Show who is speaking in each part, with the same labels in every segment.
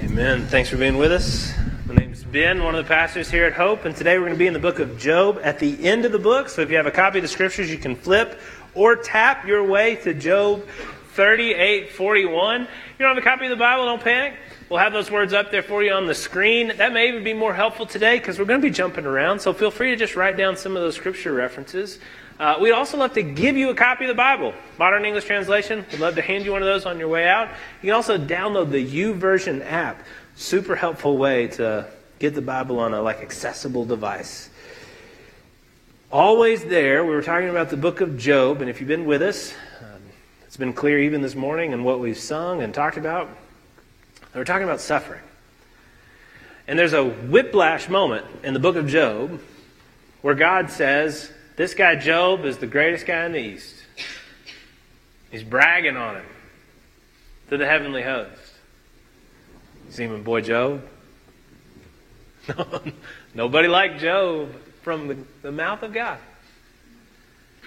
Speaker 1: Amen. Thanks for being with us. My name's Ben, one of the pastors here at Hope, and today we're going to be in the book of Job at the end of the book. So if you have a copy of the scriptures, you can flip or tap your way to Job 38 41. You don't have a copy of the Bible, don't panic. We'll have those words up there for you on the screen. That may even be more helpful today because we're going to be jumping around. So feel free to just write down some of those scripture references. Uh, we'd also love to give you a copy of the Bible, Modern English Translation. We'd love to hand you one of those on your way out. You can also download the YouVersion app. Super helpful way to get the Bible on a like accessible device. Always there. We were talking about the book of Job, and if you've been with us, um, it's been clear even this morning in what we've sung and talked about. We're talking about suffering. And there's a whiplash moment in the book of Job where God says, this guy, Job, is the greatest guy in the East. He's bragging on him to the heavenly host. You see him, boy Job? Nobody liked Job from the, the mouth of God.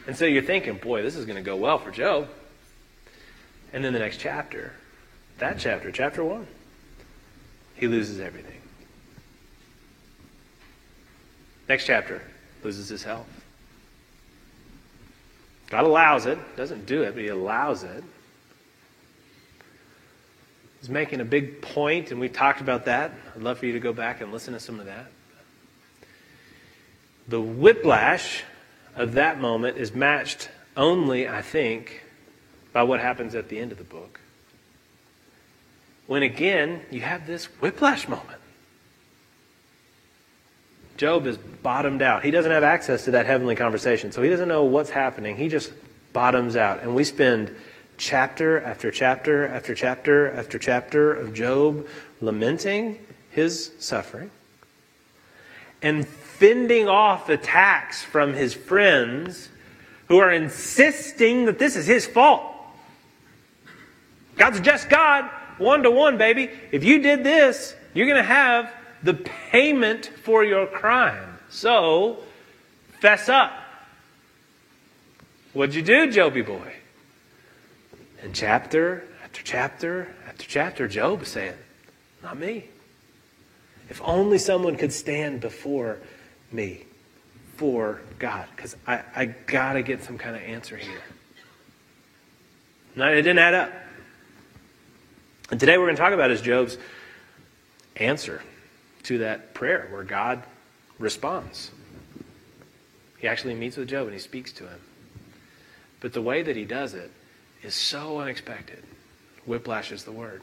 Speaker 1: And so you're thinking, boy, this is going to go well for Job. And then the next chapter, that chapter, chapter 1, he loses everything. Next chapter, loses his health. God allows it, doesn't do it, but He allows it. He's making a big point, and we talked about that. I'd love for you to go back and listen to some of that. The whiplash of that moment is matched only, I think, by what happens at the end of the book. When again, you have this whiplash moment. Job is bottomed out. He doesn't have access to that heavenly conversation, so he doesn't know what's happening. He just bottoms out. And we spend chapter after chapter after chapter after chapter of Job lamenting his suffering and fending off attacks from his friends who are insisting that this is his fault. God's just God, one to one, baby. If you did this, you're going to have the payment for your crime. So, fess up. What'd you do, Joby boy? And chapter after chapter after chapter, Job is saying, Not me. If only someone could stand before me for God, because I, I got to get some kind of answer here. No, it didn't add up. And today we're going to talk about is Job's answer to that prayer where God responds. He actually meets with Job and he speaks to him. But the way that he does it is so unexpected. Whiplash is the word.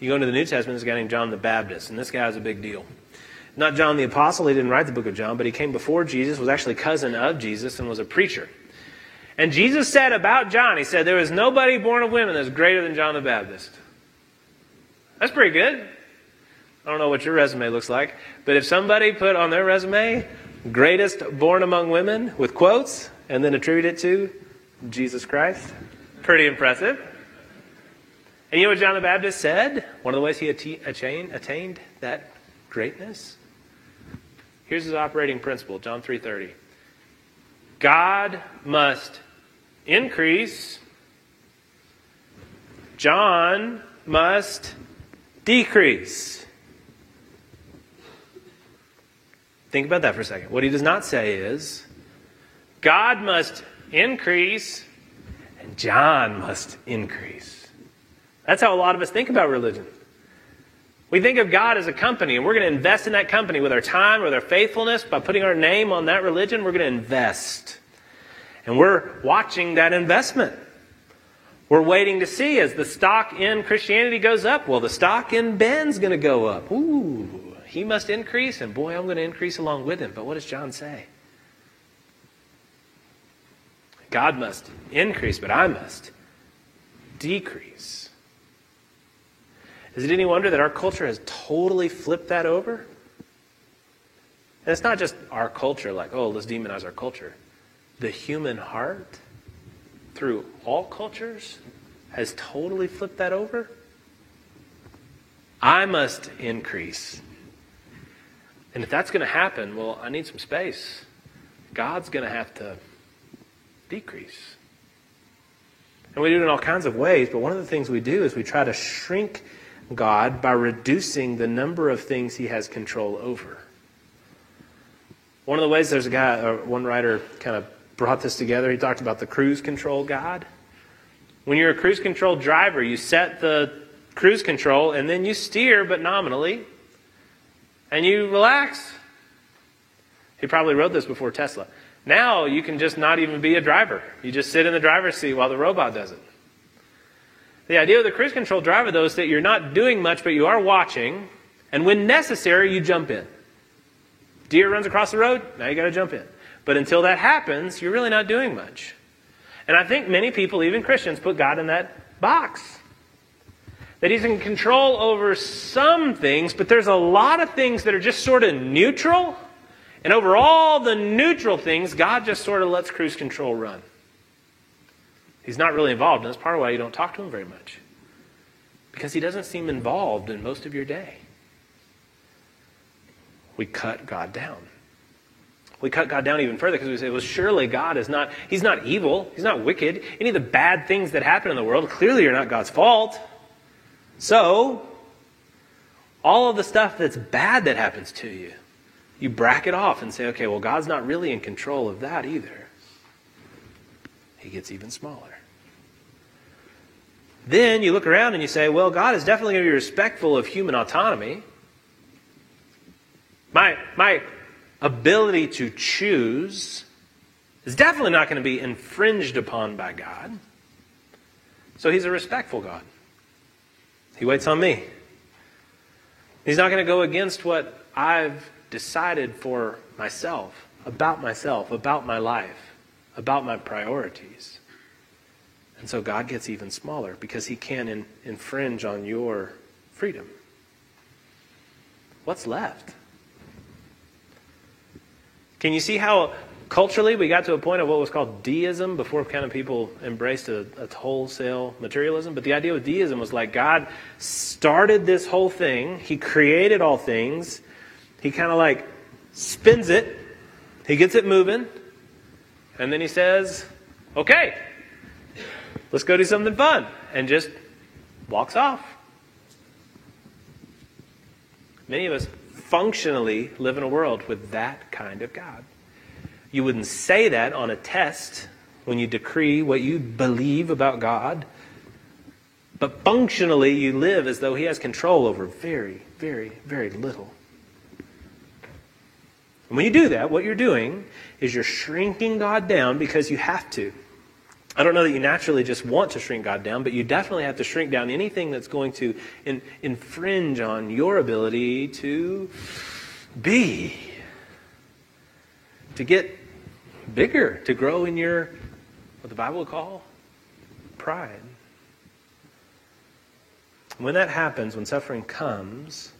Speaker 1: You go into the New Testament, there's a guy named John the Baptist, and this guy is a big deal. Not John the Apostle, he didn't write the book of John, but he came before Jesus, was actually cousin of Jesus, and was a preacher. And Jesus said about John, he said, There is nobody born of women that's greater than John the Baptist. That's pretty good. I don't know what your resume looks like, but if somebody put on their resume, greatest born among women, with quotes, and then attribute it to Jesus Christ, pretty impressive. And you know what John the Baptist said? One of the ways he attained, attained that greatness? Here's his operating principle, John 3:30. God must increase. John must decrease. Think about that for a second. What he does not say is God must increase and John must increase. That's how a lot of us think about religion. We think of God as a company, and we're going to invest in that company with our time, with our faithfulness. By putting our name on that religion, we're going to invest. And we're watching that investment. We're waiting to see as the stock in Christianity goes up. Well, the stock in Ben's going to go up. Ooh. He must increase, and boy, I'm going to increase along with him. But what does John say? God must increase, but I must decrease. Is it any wonder that our culture has totally flipped that over? And it's not just our culture, like, oh, let's demonize our culture. The human heart, through all cultures, has totally flipped that over. I must increase, and if that's going to happen, well, I need some space. God's going to have to decrease. And we do it in all kinds of ways, but one of the things we do is we try to shrink God by reducing the number of things he has control over. One of the ways there's a guy, uh, one writer kind of brought this together. He talked about the cruise control God. When you're a cruise control driver, you set the cruise control and then you steer, but nominally, and you relax. He probably wrote this before Tesla. Now you can just not even be a driver. You just sit in the driver's seat while the robot does it. The idea of the cruise control driver, though, is that you're not doing much, but you are watching, and when necessary, you jump in. Deer runs across the road, now you got to jump in. But until that happens, you're really not doing much. And I think many people, even Christians, put God in that box. That He's in control over some things, but there's a lot of things that are just sort of neutral. And over all the neutral things, God just sort of lets cruise control run. He's not really involved, and that's part of why you don't talk to Him very much. Because He doesn't seem involved in most of your day. We cut God down. We cut God down even further because we say, well, surely God is not, He's not evil. He's not wicked. Any of the bad things that happen in the world clearly are not God's fault. So, all of the stuff that's bad that happens to you, you bracket off and say, okay, well, God's not really in control of that either. He gets even smaller. Then you look around and you say, well, God is definitely going to be respectful of human autonomy. My, my ability to choose is definitely not going to be infringed upon by God. So he's a respectful God. He waits on me. He's not going to go against what I've decided for myself, about myself, about my life, about my priorities. And so God gets even smaller because he can in, infringe on your freedom. What's left? Can you see how culturally we got to a point of what was called deism before kind of people embraced a, a, wholesale materialism? But the idea with deism was like God started this whole thing, He created all things, He kind of like spins it, He gets it moving, and then He says, okay, let's go do something fun, and just walks off. Many of us functionally live in a world with that kind of God. You wouldn't say that on a test when you decree what you believe about God, but functionally you live as though He has control over very, very, very little. And when you do that, what you're doing is you're shrinking God down because you have to. I don't know that you naturally just want to shrink God down, but you definitely have to shrink down anything that's going to in, infringe on your ability to be, to get bigger, to grow in your, what the Bible would call pride. When that happens, when suffering comes,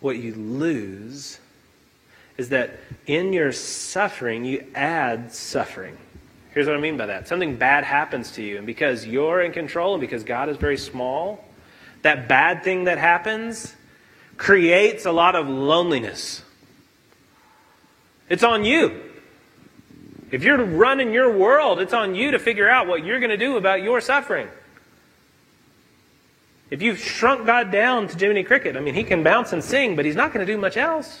Speaker 1: what you lose is that in your suffering, you add suffering. Here's what I mean by that. Something bad happens to you, and because you're in control and because God is very small, that bad thing that happens creates a lot of loneliness. It's on you. If you're running your world, it's on you to figure out what you're going to do about your suffering. If you've shrunk God down to Jiminy Cricket, I mean, he can bounce and sing, but he's not going to do much else.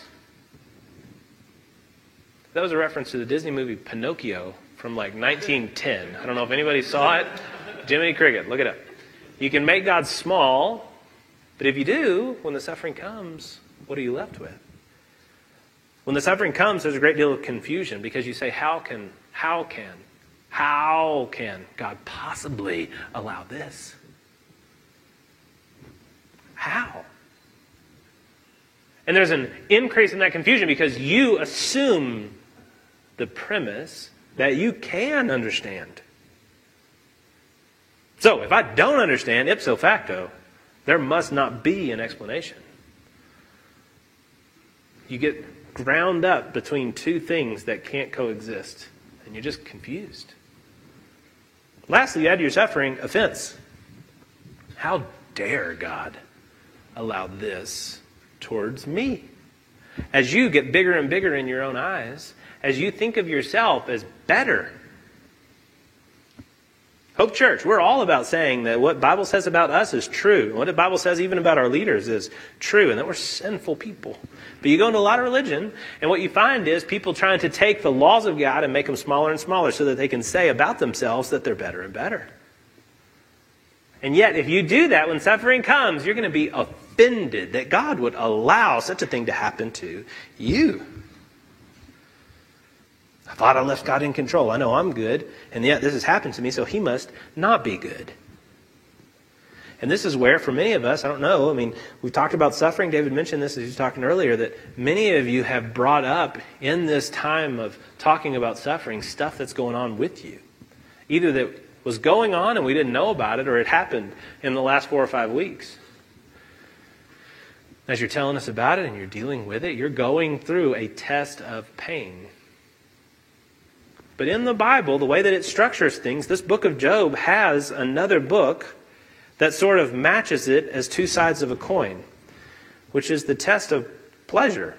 Speaker 1: That was a reference to the Disney movie Pinocchio from like 1910. I don't know if anybody saw it. Jiminy Cricket, look it up. You can make God small, but if you do, when the suffering comes, what are you left with? When the suffering comes, there's a great deal of confusion because you say, How can, how can, how can God possibly allow this? How? And there's an increase in that confusion because you assume the premise that you can understand. So, if I don't understand ipso facto, there must not be an explanation. You get ground up between two things that can't coexist, and you're just confused. Lastly, you add to your suffering offense. How dare God allow this towards me? As you get bigger and bigger in your own eyes, as you think of yourself as better. Hope Church, we're all about saying that what Bible says about us is true. What the Bible says even about our leaders is true, and that we're sinful people. But you go into a lot of religion, and what you find is people trying to take the laws of God and make them smaller and smaller so that they can say about themselves that they're better and better. And yet, if you do that when suffering comes, you're going to be offended that God would allow such a thing to happen to you. I thought I left God in control. I know I'm good, and yet this has happened to me, so He must not be good. And this is where, for many of us, I don't know, I mean, we've talked about suffering. David mentioned this as he was talking earlier, that many of you have brought up in this time of talking about suffering stuff that's going on with you. Either that was going on and we didn't know about it, or it happened in the last four or five weeks. As you're telling us about it and you're dealing with it, you're going through a test of pain. But in the Bible, the way that it structures things, this book of Job has another book that sort of matches it as two sides of a coin, which is the test of pleasure.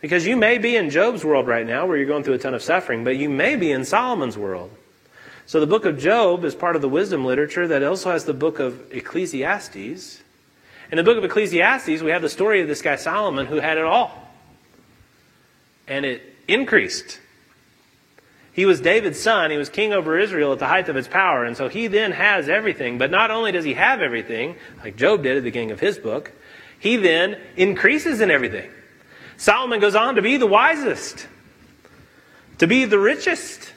Speaker 1: Because you may be in Job's world right now where you're going through a ton of suffering, but you may be in Solomon's world. So the book of Job is part of the wisdom literature that also has the book of Ecclesiastes. In the book of Ecclesiastes, we have the story of this guy Solomon who had it all. And it increased. He was David's son. He was king over Israel at the height of its power. And so he then has everything. But not only does he have everything, like Job did at the beginning of his book, he then increases in everything. Solomon goes on to be the wisest, to be the richest,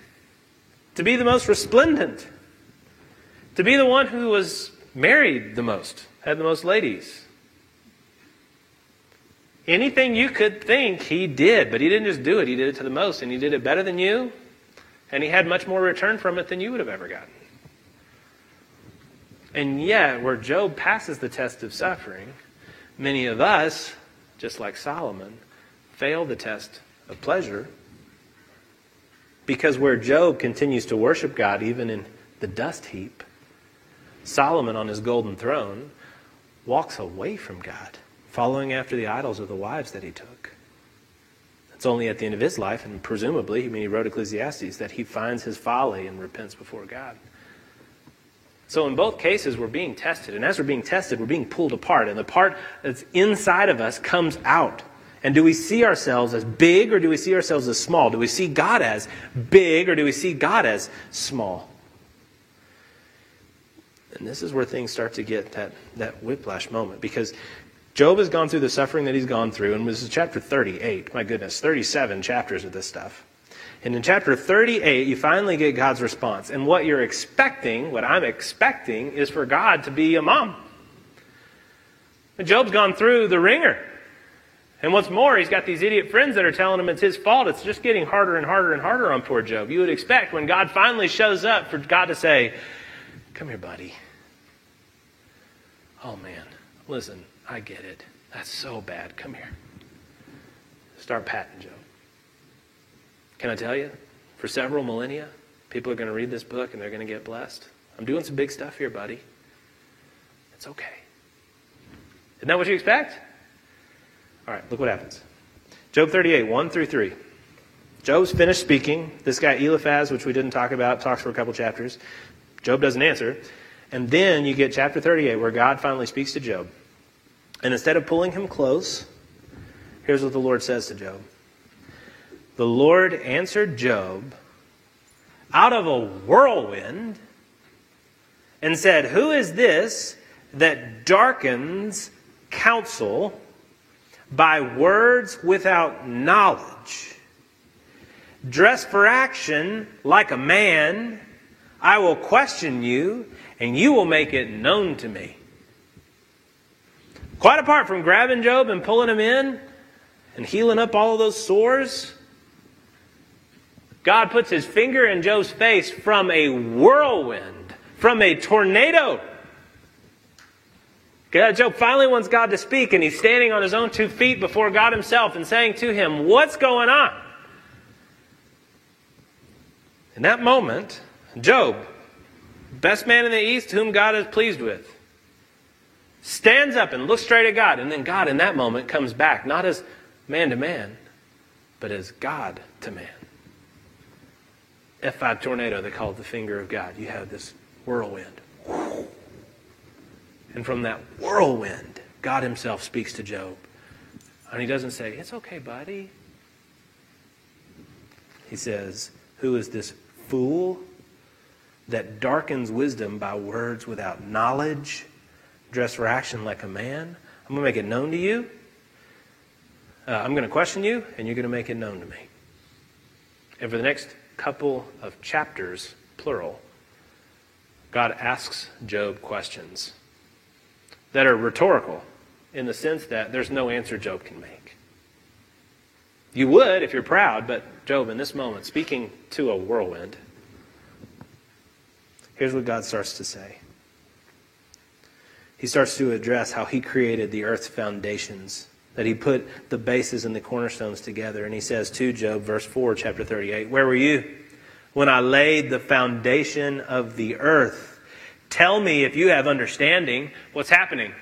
Speaker 1: to be the most resplendent, to be the one who was married the most, had the most ladies. Anything you could think, he did, but he didn't just do it, he did it to the most, and he did it better than you, and he had much more return from it than you would have ever gotten. And yet, where Job passes the test of suffering, many of us, just like Solomon, fail the test of pleasure. Because where Job continues to worship God even in the dust heap, Solomon on his golden throne walks away from God, following after the idols of the wives that he took. It's only at the end of his life, and presumably, I mean, he wrote Ecclesiastes, that he finds his folly and repents before God. So in both cases, we're being tested. And as we're being tested, we're being pulled apart. And the part that's inside of us comes out. And do we see ourselves as big or do we see ourselves as small? Do we see God as big or do we see God as small? And this is where things start to get that, that whiplash moment because Job has gone through the suffering that he's gone through, and this is chapter 38. My goodness, 37 chapters of this stuff. And in chapter 38, you finally get God's response. And what you're expecting, what I'm expecting, is for God to be a mom. And Job's gone through the wringer. And what's more, he's got these idiot friends that are telling him it's his fault. It's just getting harder and harder and harder on poor Job. You would expect when God finally shows up for God to say, Come here, buddy. Oh, man. Listen, I get it. That's so bad. Come here. Start patting Job. Can I tell you? For several millennia, people are going to read this book and they're going to get blessed. I'm doing some big stuff here, buddy. It's okay. Isn't that what you expect? All right, look what happens. Job 38, 1 through 3. Job's finished speaking. This guy Eliphaz, which we didn't talk about, talks for a couple chapters. Job doesn't answer. And then you get chapter 38 where God finally speaks to Job. And instead of pulling him close, here's what the Lord says to Job The Lord answered Job out of a whirlwind and said, Who is this that darkens counsel by words without knowledge? Dress for action like a man, I will question you, and you will make it known to me. Quite apart from grabbing Job and pulling him in and healing up all of those sores, God puts his finger in Job's face from a whirlwind, from a tornado. Job finally wants God to speak, and he's standing on his own two feet before God himself and saying to him, What's going on? In that moment, Job, best man in the East, whom God is pleased with, stands up and looks straight at God. And then God, in that moment, comes back, not as man to man, but as God to man. F5 tornado they call it the finger of God. You have this whirlwind. And from that whirlwind, God Himself speaks to Job. And He doesn't say, It's okay, buddy. He says, Who is this fool that darkens wisdom by words without knowledge? Dress for action like a man. I'm going to make it known to you. Uh, I'm going to question you, and you're going to make it known to me. And for the next couple of chapters, plural, God asks Job questions that are rhetorical in the sense that there's no answer Job can make. You would if you're proud, but Job, in this moment, speaking to a whirlwind, here's what God starts to say. He starts to address how he created the earth's foundations that he put the bases and the cornerstones together. And he says to Job, verse 4, chapter 38, Where were you when I laid the foundation of the earth? Tell me if you have understanding what's happening.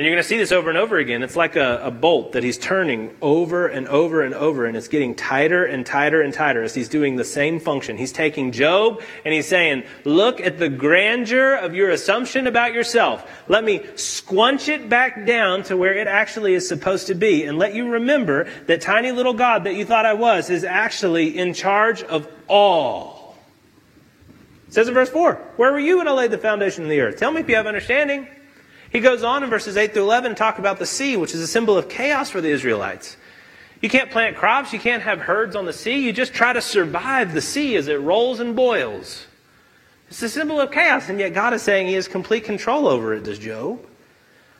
Speaker 1: And you're going to see this over and over again. It's like a, a, bolt that he's turning over and over and over, and it's getting tighter and tighter and tighter as he's doing the same function. He's taking Job and he's saying, Look at the grandeur of your assumption about yourself. Let me squunch it back down to where it actually is supposed to be, and let you remember that tiny little God that you thought I was is actually in charge of all. It says in verse 4 Where were you when I laid the foundation of the earth? Tell me if you have understanding. He goes on in verses 8 through 11 to talk about the sea, which is a symbol of chaos for the Israelites. You can't plant crops, you can't have herds on the sea, you just try to survive the sea as it rolls and boils. It's a symbol of chaos, and yet God is saying He has complete control over it, does Job.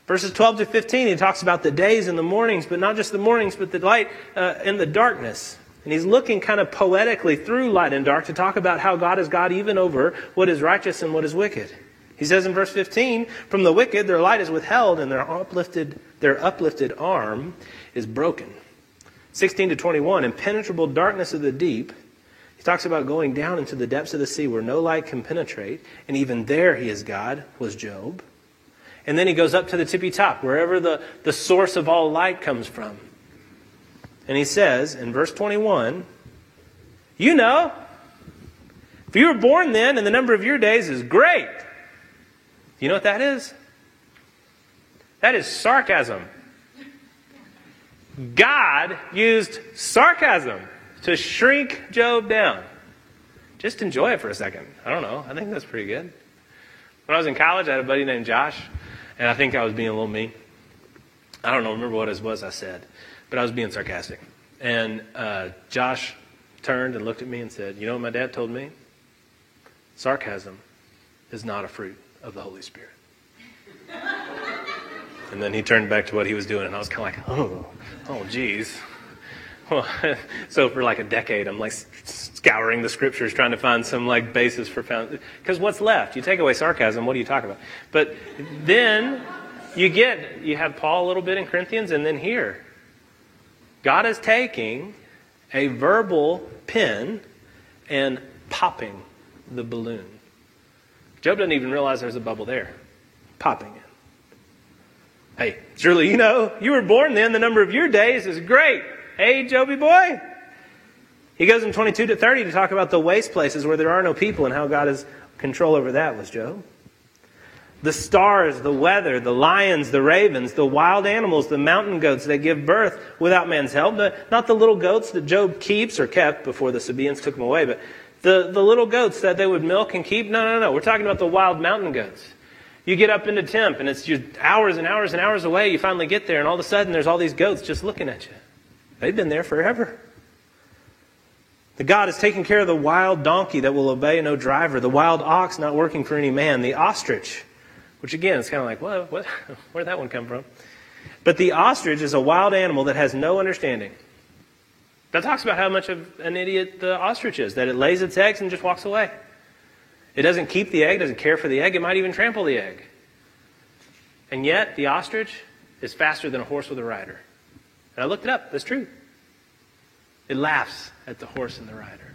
Speaker 1: Verses 12 to 15, he talks about the days and the mornings, but not just the mornings, but the light uh, and the darkness. And he's looking kind of poetically through light and dark to talk about how God is God even over what is righteous and what is wicked. He says in verse 15, From the wicked their light is withheld, and their uplifted, their uplifted arm is broken. 16 to 21, impenetrable darkness of the deep. He talks about going down into the depths of the sea where no light can penetrate, and even there he is God, was Job. And then he goes up to the tippy top, wherever the, the source of all light comes from. And he says in verse 21, You know, if you were born then and the number of your days is great, you know what that is? That is sarcasm. God used sarcasm to shrink Job down. Just enjoy it for a second. I don't know. I think that's pretty good. When I was in college, I had a buddy named Josh, and I think I was being a little mean. I don't know, remember what it was I said, but I was being sarcastic. And uh, Josh turned and looked at me and said, You know what my dad told me? Sarcasm is not a fruit of the Holy Spirit. and then he turned back to what he was doing, and I was kind of like, oh, oh, geez. Well, so for like a decade, I'm like scouring the scriptures, trying to find some like basis for found. Because what's left? You take away sarcasm, what do you talk about? But then you get you have Paul a little bit in Corinthians, and then here, God is taking a verbal pen and popping the balloon. Job doesn't even realize there's a bubble there, popping it. Hey, surely you know you were born then. The number of your days is great. Hey, Joby boy. He goes in 22 to 30 to talk about the waste places where there are no people and how God has control over that, was Job. The stars, the weather, the lions, the ravens, the wild animals, the mountain goats that give birth without man's help. not the little goats that Job keeps or kept before the Sabaeans took them away, but the, the little goats that they would milk and keep? No, no, no. We're talking about the wild mountain goats. You get up into Temp, and it's just hours and hours and hours away. You finally get there, and all of a sudden there's all these goats just looking at you. They've been there forever. The God is taking care of the wild donkey that will obey no driver, the wild ox not working for any man, the ostrich, which again is kind of like, what, what, where'd that one come from? But the ostrich is a wild animal that has no understanding. That talks about how much of an idiot the ostrich is, that it lays its eggs and just walks away. It doesn't keep the egg, doesn't care for the egg, it might even trample the egg. And yet, the ostrich is faster than a horse with a rider. And I looked it up, that's true. It laughs at the horse and the rider.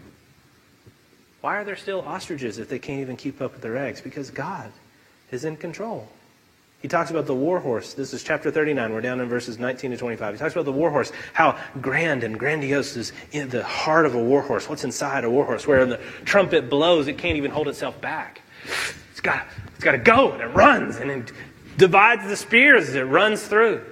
Speaker 1: Why are there still ostriches if they can't even keep up with their eggs? Because God is in control. He talks about the war horse. This is chapter 39. We're down in verses 19 to 25. He talks about the war horse, how grand and grandiose is the heart of a war horse. What's inside a war horse? Where the trumpet blows, it can't even hold itself back. It's got, it's got to go, and it runs, and it divides the spears as it runs through.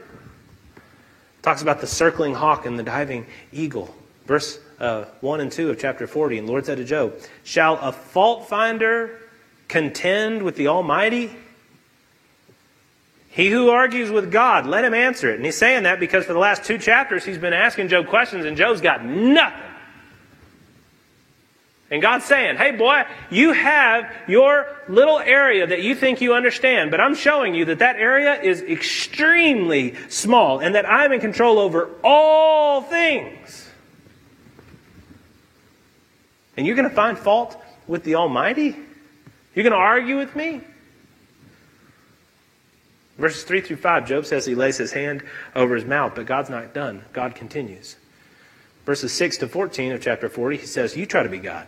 Speaker 1: Talks about the circling hawk and the diving eagle. Verse uh, 1 and 2 of chapter 40. And Lord said to Job, Shall a fault finder contend with the Almighty? He who argues with God, let him answer it. And he's saying that because for the last two chapters he's been asking Job questions and Job's got nothing. And God's saying, hey boy, you have your little area that you think you understand, but I'm showing you that that area is extremely small and that I'm in control over all things. And you're going to find fault with the Almighty? You're going to argue with me? Verses 3 through 5, Job says he lays his hand over his mouth, but God's not done. God continues. Verses 6 to 14 of chapter 40, he says, You try to be God.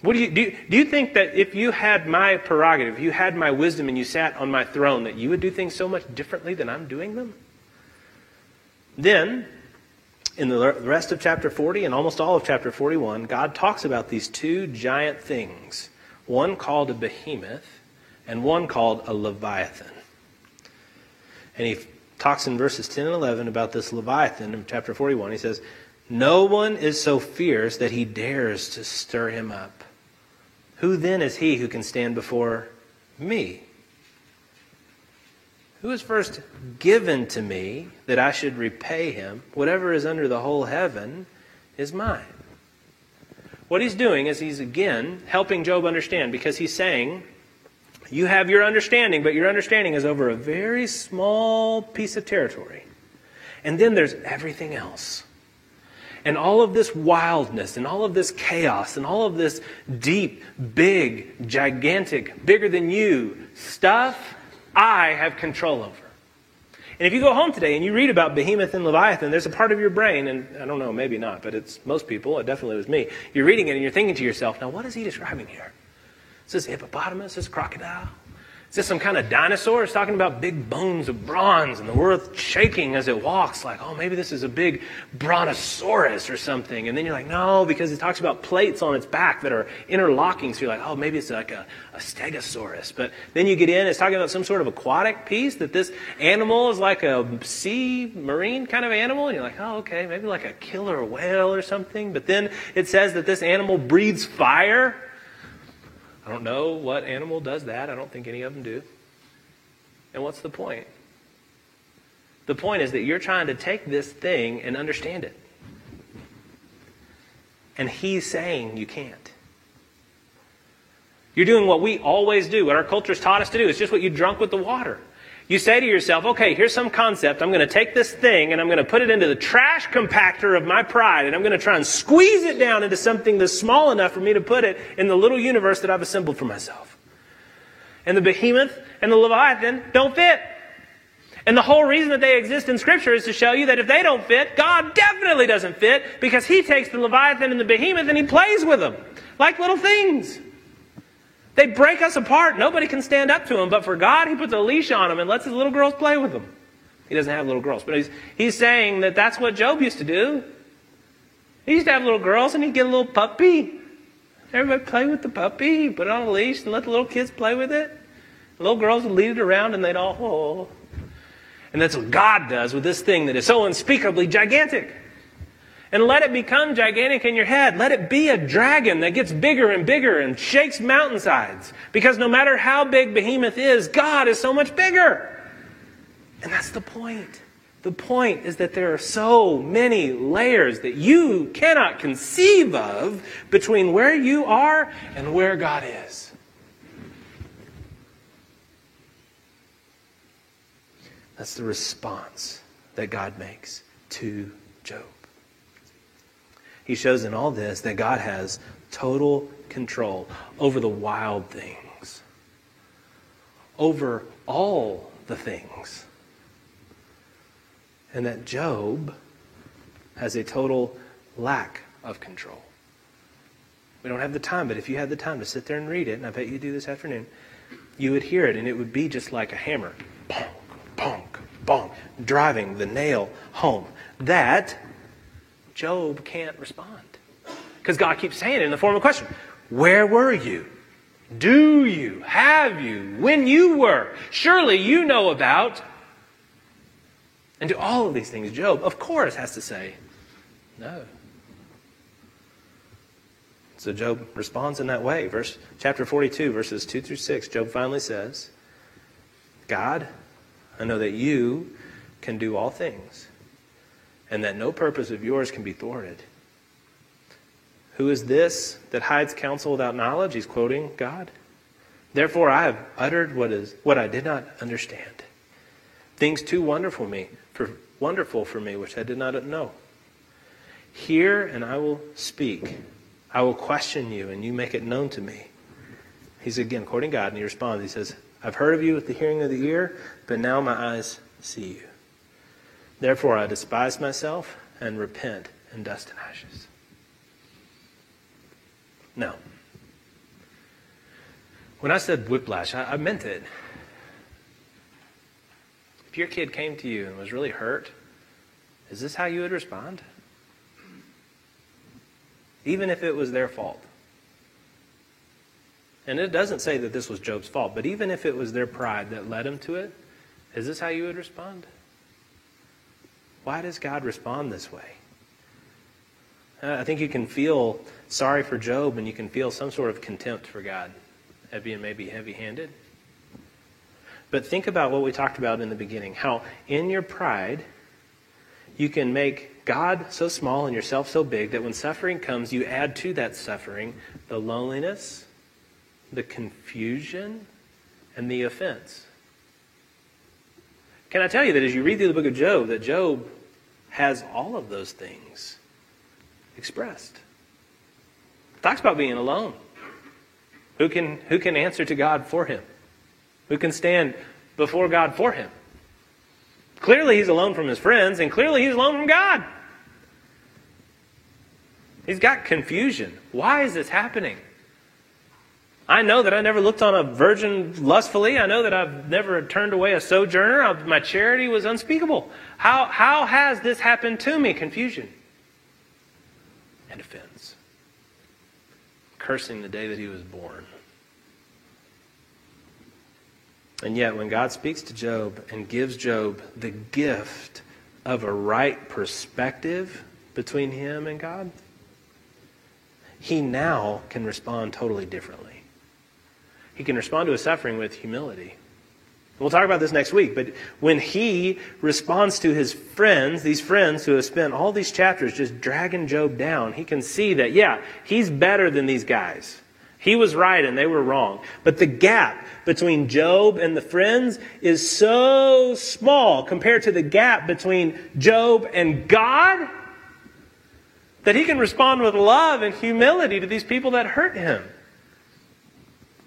Speaker 1: What do you, do, do you think that if you had my prerogative, if you had my wisdom and you sat on my throne, that you would do things so much differently than I'm doing them? Then, in the rest of chapter 40 and almost all of chapter 41, God talks about these two giant things one called a behemoth and one called a Leviathan. And he talks in verses 10 and 11 about this Leviathan in chapter 41. He says, No one is so fierce that he dares to stir him up. Who then is he who can stand before me? Who is first given to me that I should repay him? Whatever is under the whole heaven is mine. What he's doing is he's again helping Job understand because he's saying, You have your understanding, but your understanding is over a very small piece of territory. And then there's everything else. And all of this wildness and all of this chaos and all of this deep, big, gigantic, bigger than you stuff, I have control over. And if you go home today and you read about Behemoth and Leviathan, there's a part of your brain, and I don't know, maybe not, but it's most people, it definitely was me. You're reading it and you're thinking to yourself, now what is he describing here? Is this hippopotamus? Is this crocodile? Is this some kind of dinosaur? It's talking about big bones of bronze and the earth shaking as it walks. Like, oh, maybe this is a big brontosaurus or something. And then you're like, no, because it talks about plates on its back that are interlocking. So you're like, oh, maybe it's like a, a stegosaurus. But then you get in, it's talking about some sort of aquatic piece, that this animal is like a sea marine kind of animal. And you're like, oh, okay, maybe like a killer whale or something. But then it says that this animal breathes fire. I don't know what animal does that. I don't think any of them do. And what's the point? The point is that you're trying to take this thing and understand it. And he's saying you can't. You're doing what we always do, what our culture's taught us to do. It's just what you drunk with the water. You say to yourself, okay, here's some concept. I'm going to take this thing and I'm going to put it into the trash compactor of my pride and I'm going to try and squeeze it down into something that's small enough for me to put it in the little universe that I've assembled for myself. And the behemoth and the leviathan don't fit. And the whole reason that they exist in Scripture is to show you that if they don't fit, God definitely doesn't fit because He takes the Leviathan and the behemoth and He plays with them like little things. They break us apart. Nobody can stand up to them. But for God, He puts a leash on them and lets His little girls play with them. He doesn't have little girls, but He's, he's saying that that's what Job used to do. He used to have little girls and he'd get a little puppy. Everybody play with the puppy, put it on a leash and let the little kids play with it. The little girls would lead it around and they'd all, oh. And that's what God does with this thing that is so unspeakably gigantic and let it become gigantic in your head. Let it be a dragon that gets bigger and bigger and shakes mountainsides. Because no matter how big Behemoth is, God is so much bigger. And that's the point. The point is that there are so many layers that you cannot conceive of between where you are and where God is. That's the response that God makes to. He shows in all this that God has total control over the wild things, over all the things. And that Job has a total lack of control. We don't have the time, but if you had the time to sit there and read it, and I bet you do this afternoon, you would hear it, and it would be just like a hammer. Bonk, bonk, bonk, driving the nail home. That Job can't respond. Because God keeps saying it in the form of a question Where were you? Do you? Have you? When you were? Surely you know about. And to all of these things, Job, of course, has to say, No. So Job responds in that way. Verse chapter 42, verses 2 through 6, Job finally says, God, I know that you can do all things, and that no purpose of yours can be thwarted. Who is this that hides counsel without knowledge? He's quoting God. Therefore I have uttered what is what I did not understand. Things too wonderful me, for wonderful for me, which I did not know. Hear and I will speak. I will question you, and you make it known to me. He's again quoting God, and he responds. He says, I've heard of you with the hearing of the ear, but now my eyes see you. Therefore I despise myself and repent in dust and ashes. No. When I said whiplash, I, I meant it. If your kid came to you and was really hurt, is this how you would respond? even if it was their fault. And it doesn't say that this was Job's fault, but even if it was their pride that led him to it, is this how you would respond? Why does God respond this way? Uh, I think you can feel sorry for Job and you can feel some sort of contempt for God at being maybe heavy handed. But think about what we talked about in the beginning how in your pride, you can make God so small and yourself so big that when suffering comes, you add to that suffering the loneliness, the confusion, and the offense. Can I tell you that as you read through the book of Job, that Job has all of those things expressed? It talks about being alone. Who can, who can answer to God for him? Who can stand before God for him? Clearly, he's alone from his friends, and clearly, he's alone from God. He's got confusion. Why is this happening? I know that I never looked on a virgin lustfully. I know that I've never turned away a sojourner. My charity was unspeakable. How, how has this happened to me? Confusion and offense. Cursing the day that he was born. And yet, when God speaks to Job and gives Job the gift of a right perspective between him and God, he now can respond totally differently. He can respond to his suffering with humility. We'll talk about this next week, but when he responds to his friends, these friends who have spent all these chapters just dragging Job down, he can see that, yeah, he's better than these guys. He was right and they were wrong. But the gap between Job and the friends is so small compared to the gap between Job and God that he can respond with love and humility to these people that hurt him.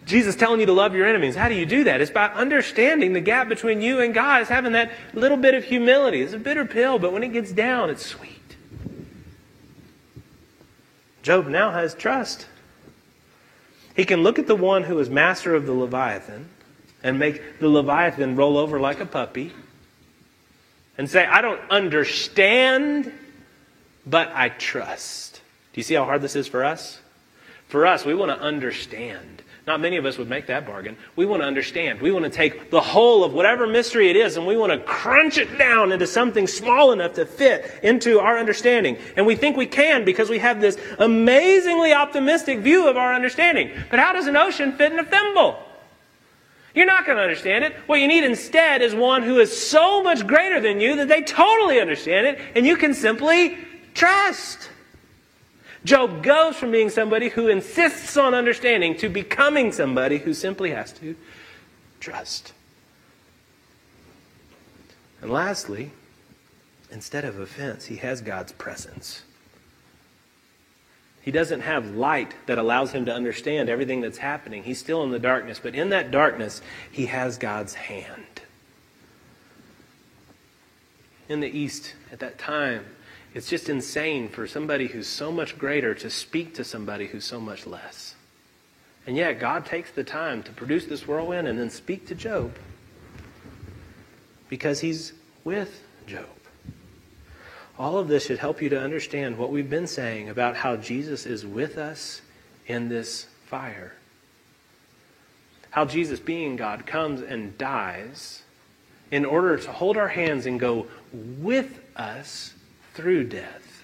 Speaker 1: Jesus telling you to love your enemies. How do you do that? It's by understanding the gap between you and God. It's having that little bit of humility. It's a bitter pill, but when it gets down, it's sweet. Job now has trust. He can look at the one who is master of the Leviathan and make the Leviathan roll over like a puppy and say, I don't understand but I trust. Do you see how hard this is for us? For us, we want to understand. Not many of us would make that bargain. We want to understand. We want to take the whole of whatever mystery it is and we want to crunch it down into something small enough to fit into our understanding. And we think we can because we have this amazingly optimistic view of our understanding. But how does an ocean fit in a thimble? You're not going to understand it. What you need instead is one who is so much greater than you that they totally understand it and you can simply Trust. Job goes from being somebody who insists on understanding to becoming somebody who simply has to trust. And lastly, instead of offense, he has God's presence. He doesn't have light that allows him to understand everything that's happening. He's still in the darkness, but in that darkness, he has God's hand. In the East, at that time, it's just insane for somebody who's so much greater to speak to somebody who's so much less. And yet, God takes the time to produce this whirlwind and then speak to Job because he's with Job. All of this should help you to understand what we've been saying about how Jesus is with us in this fire. How Jesus, being God, comes and dies in order to hold our hands and go with us through death.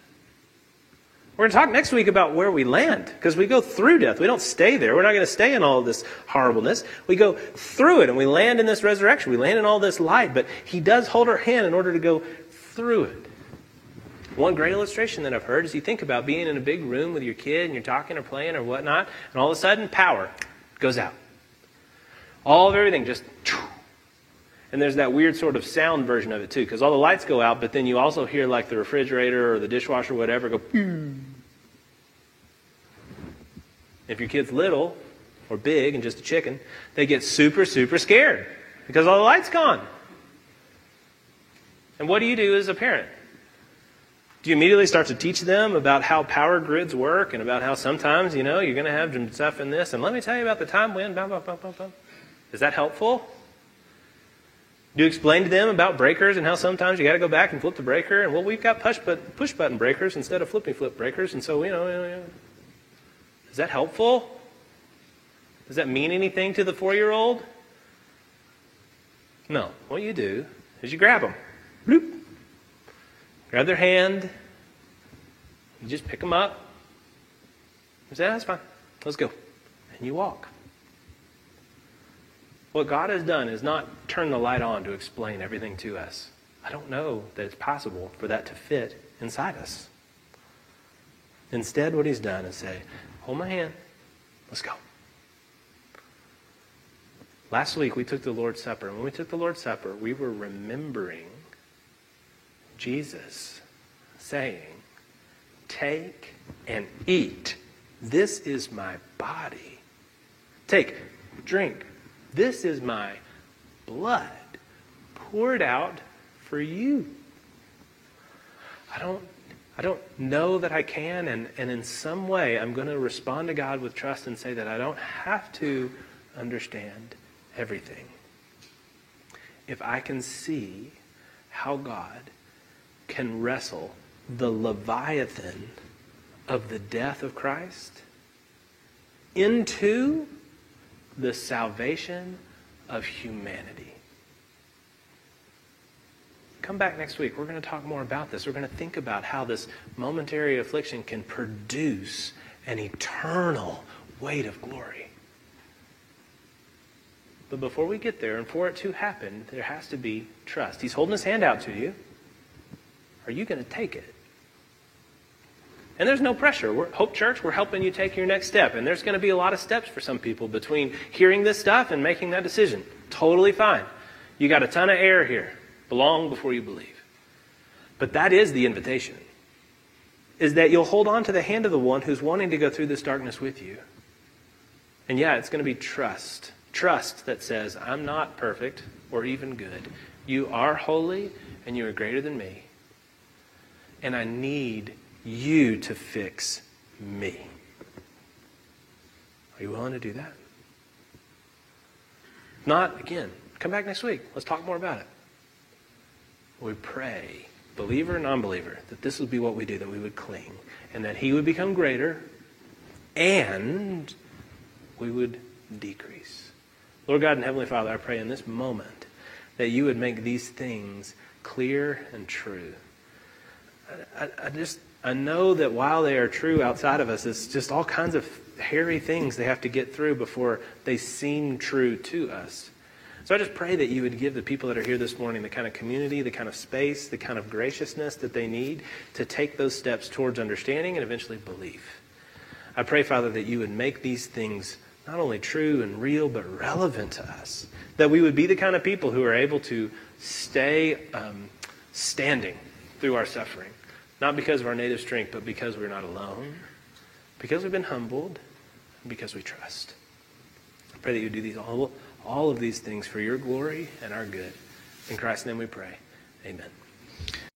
Speaker 1: We're going to talk next week about where we land because we go through death. We don't stay there. We're not going to stay in all this horribleness. We go through it and we land in this resurrection. We land in all this light, but He does hold our hand in order to go through it. One great illustration that I've heard is you think about being in a big room with your kid and you're talking or playing or whatnot, and all of a sudden power goes out. All of everything just. And there's that weird sort of sound version of it too, because all the lights go out, but then you also hear like the refrigerator or the dishwasher or whatever go. If your kid's little or big and just a chicken, they get super, super scared because all the lights gone. And what do you do as a parent? Do you immediately start to teach them about how power grids work and about how sometimes, you know, you're going to have some stuff in this? And let me tell you about the time when. Is that helpful? Do you explain to them about breakers and how sometimes you got to go back and flip the breaker? And well, we've got push, but, push button breakers instead of flipping flip breakers. And so, you know, you know, is that helpful? Does that mean anything to the four year old? No. What you do is you grab them. Bloop. Grab their hand. You just pick them up. You say, ah, that's fine. Let's go. And you walk. What God has done is not turn the light on to explain everything to us. I don't know that it's possible for that to fit inside us. Instead, what He's done is say, Hold my hand. Let's go. Last week we took the Lord's Supper. And When we took the Lord's Supper, we were remembering Jesus saying, Take and eat. This is my body. Take, drink. This is my blood poured out for you. I don't I don't know that I can, and, and in some way I'm going to respond to God with trust and say that I don't have to understand everything. If I can see how God can wrestle the Leviathan of the death of Christ into the salvation of humanity. Come back next week. We're going to talk more about this. We're going to think about how this momentary affliction can produce an eternal weight of glory. But before we get there, and for it to happen, there has to be trust. He's holding his hand out to you. Are you going to take it? And there's no pressure. We're, Hope Church, we're helping you take your next step. And there's going to be a lot of steps for some people between hearing this stuff and making that decision. Totally fine. You got a ton of air here. Belong before you believe. But that is the invitation. Is that you'll hold on to the hand of the one who's wanting to go through this darkness with you. And yeah, it's going to be trust. Trust that says, I'm not perfect or even good. You are holy and you are greater than me. And I need you to fix me. Are you willing to do that? Not, again, come back next week. Let's talk more about it. We pray, believer and non believer, that this would be what we do, that we would cling, and that He would become greater, and we would decrease. Lord God and Heavenly Father, I pray in this moment that you would make these things clear and true. I, I, I just I know that while they are true outside of us, it's just all kinds of hairy things they have to get through before they seem true to us. So I just pray that you would give the people that are here this morning the kind of community, the kind of space, the kind of graciousness that they need to take those steps towards understanding and eventually belief. I pray, Father, that you would make these things not only true and real, but relevant to us. That we would be the kind of people who are able to stay um, standing through our suffering not because of our native strength, but because we're not alone, because we've been humbled, because we trust. I pray that you do these all, all of these things for your glory and our good. In Christ's name we pray. Amen.